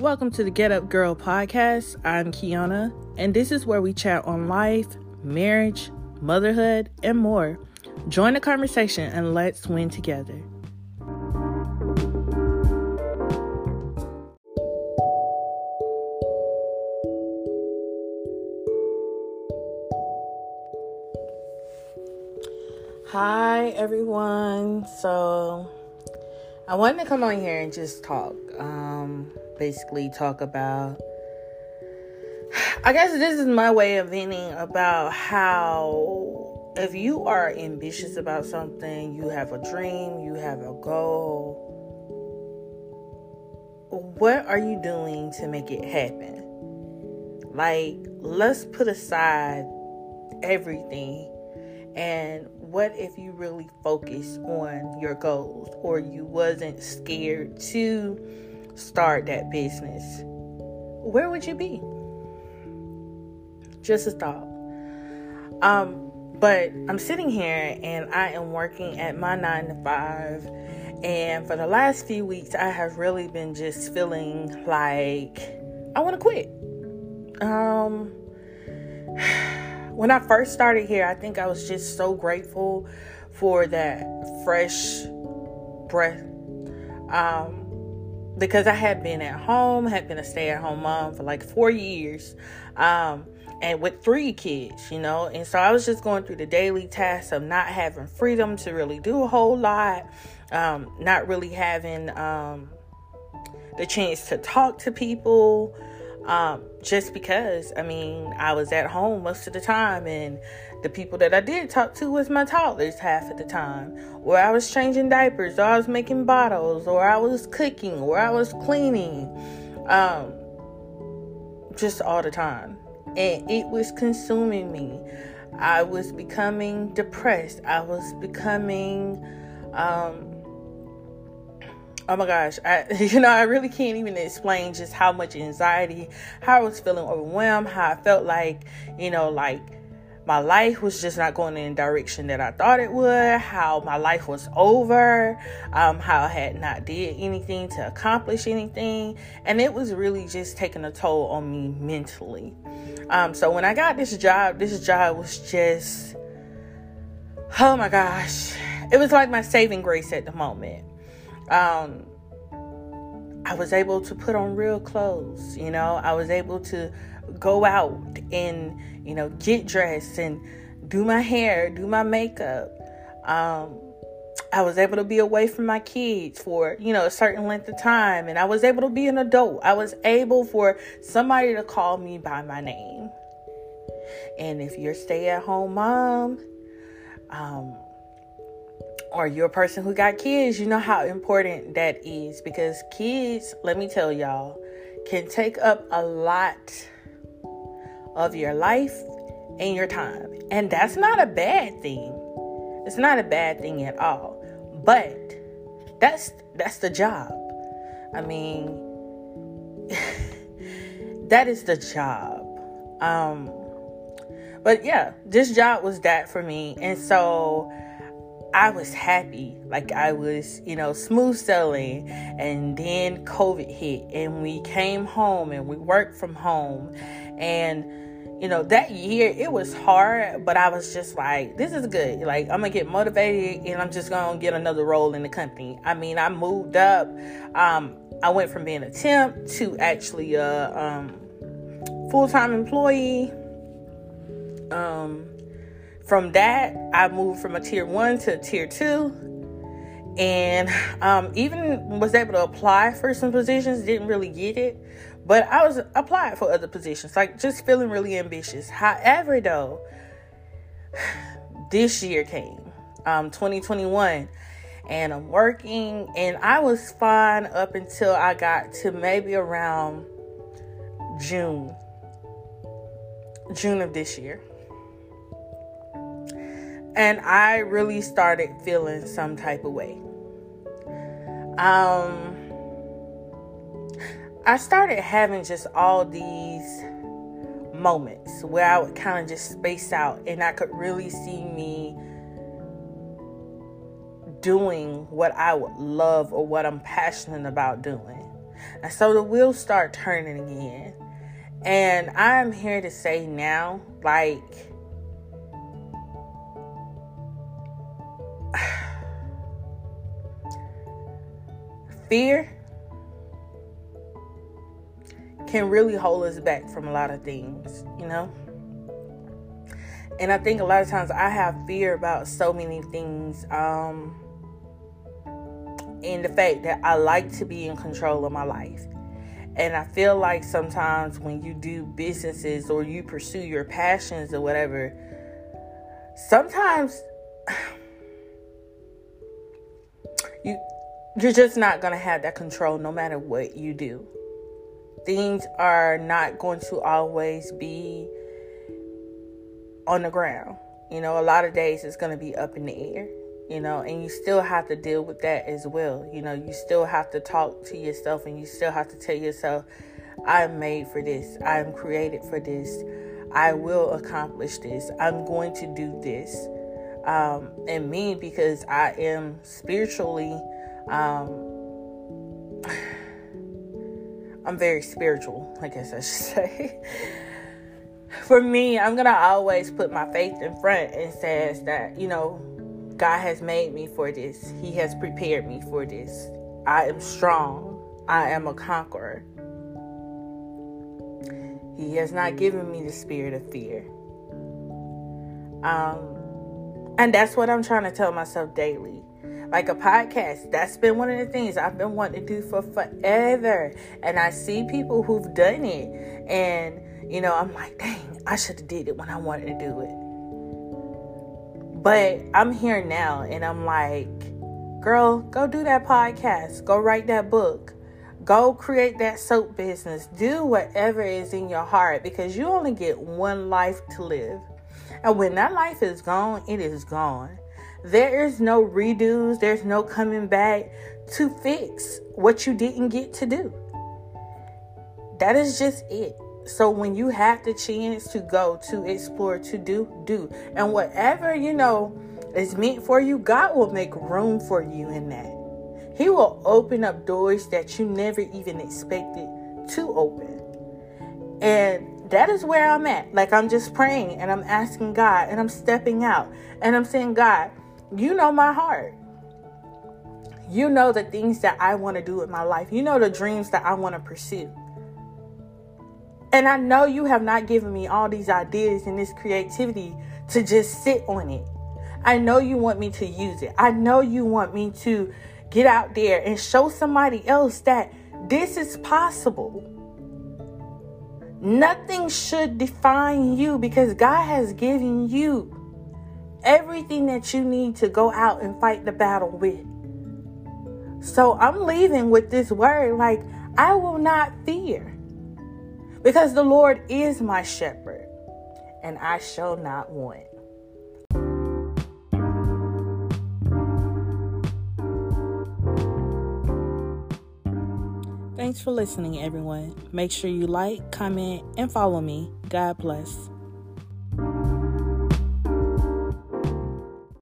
Welcome to the Get Up Girl podcast. I'm Keiona, and this is where we chat on life, marriage, motherhood, and more. Join the conversation and let's win together. Hi, everyone. So, I wanted to come on here and just talk. Um, basically, talk about. I guess this is my way of venting about how if you are ambitious about something, you have a dream, you have a goal, what are you doing to make it happen? Like, let's put aside everything and what if you really focus on your goals or you wasn't scared to start that business? Where would you be? Just a thought. Um, but I'm sitting here and I am working at my nine to five. And for the last few weeks, I have really been just feeling like I want to quit. Um, when I first started here, I think I was just so grateful for that fresh breath. Um, because I had been at home, had been a stay at home mom for like four years, um, and with three kids, you know. And so I was just going through the daily tasks of not having freedom to really do a whole lot, um, not really having um, the chance to talk to people. Um, just because, I mean, I was at home most of the time, and the people that I did talk to was my toddlers half of the time, or I was changing diapers, or I was making bottles, or I was cooking, or I was cleaning, um, just all the time. And it was consuming me. I was becoming depressed. I was becoming, um, oh my gosh i you know i really can't even explain just how much anxiety how i was feeling overwhelmed how i felt like you know like my life was just not going in the direction that i thought it would how my life was over um, how i had not did anything to accomplish anything and it was really just taking a toll on me mentally. Um, so when i got this job this job was just oh my gosh it was like my saving grace at the moment um, I was able to put on real clothes. You know, I was able to go out and, you know, get dressed and do my hair, do my makeup. Um, I was able to be away from my kids for, you know, a certain length of time and I was able to be an adult. I was able for somebody to call me by my name. And if you're stay at home mom, um, or you're a person who got kids, you know how important that is because kids, let me tell y'all, can take up a lot of your life and your time. And that's not a bad thing. It's not a bad thing at all. But that's that's the job. I mean, that is the job. Um but yeah, this job was that for me. And so I was happy. Like I was, you know, smooth sailing. And then COVID hit and we came home and we worked from home. And, you know, that year it was hard, but I was just like, this is good. Like I'm gonna get motivated and I'm just gonna get another role in the company. I mean, I moved up. Um, I went from being a temp to actually a um, full-time employee. Um, from that, I moved from a tier one to a tier two. And um, even was able to apply for some positions, didn't really get it. But I was applied for other positions, like just feeling really ambitious. However, though, this year came, um, 2021, and I'm working, and I was fine up until I got to maybe around June, June of this year. And I really started feeling some type of way. Um, I started having just all these moments where I would kind of just space out and I could really see me doing what I would love or what I'm passionate about doing. And so the wheels start turning again. And I'm here to say now, like, fear can really hold us back from a lot of things, you know? And I think a lot of times I have fear about so many things. Um, and the fact that I like to be in control of my life. And I feel like sometimes when you do businesses or you pursue your passions or whatever, sometimes you you're just not going to have that control no matter what you do. Things are not going to always be on the ground. You know, a lot of days it's going to be up in the air you know, and you still have to deal with that as well. You know, you still have to talk to yourself and you still have to tell yourself, I'm made for this, I'm created for this, I will accomplish this, I'm going to do this. Um, and me, because I am spiritually, um, I'm very spiritual, I guess I should say. for me, I'm gonna always put my faith in front and says that, you know, God has made me for this. He has prepared me for this. I am strong. I am a conqueror. He has not given me the spirit of fear. Um, and that's what I'm trying to tell myself daily. Like a podcast, that's been one of the things I've been wanting to do for forever. And I see people who've done it, and you know, I'm like, dang, I should have did it when I wanted to do it. But I'm here now and I'm like, girl, go do that podcast. Go write that book. Go create that soap business. Do whatever is in your heart because you only get one life to live. And when that life is gone, it is gone. There is no redos, there's no coming back to fix what you didn't get to do. That is just it. So when you have the chance to go, to explore, to do, do. And whatever, you know, is meant for you, God will make room for you in that. He will open up doors that you never even expected to open. And that is where I'm at. Like I'm just praying and I'm asking God and I'm stepping out and I'm saying, God, you know my heart. You know the things that I want to do in my life. You know the dreams that I want to pursue. And I know you have not given me all these ideas and this creativity to just sit on it. I know you want me to use it. I know you want me to get out there and show somebody else that this is possible. Nothing should define you because God has given you everything that you need to go out and fight the battle with. So I'm leaving with this word like, I will not fear. Because the Lord is my shepherd, and I shall not want. Thanks for listening, everyone. Make sure you like, comment, and follow me. God bless.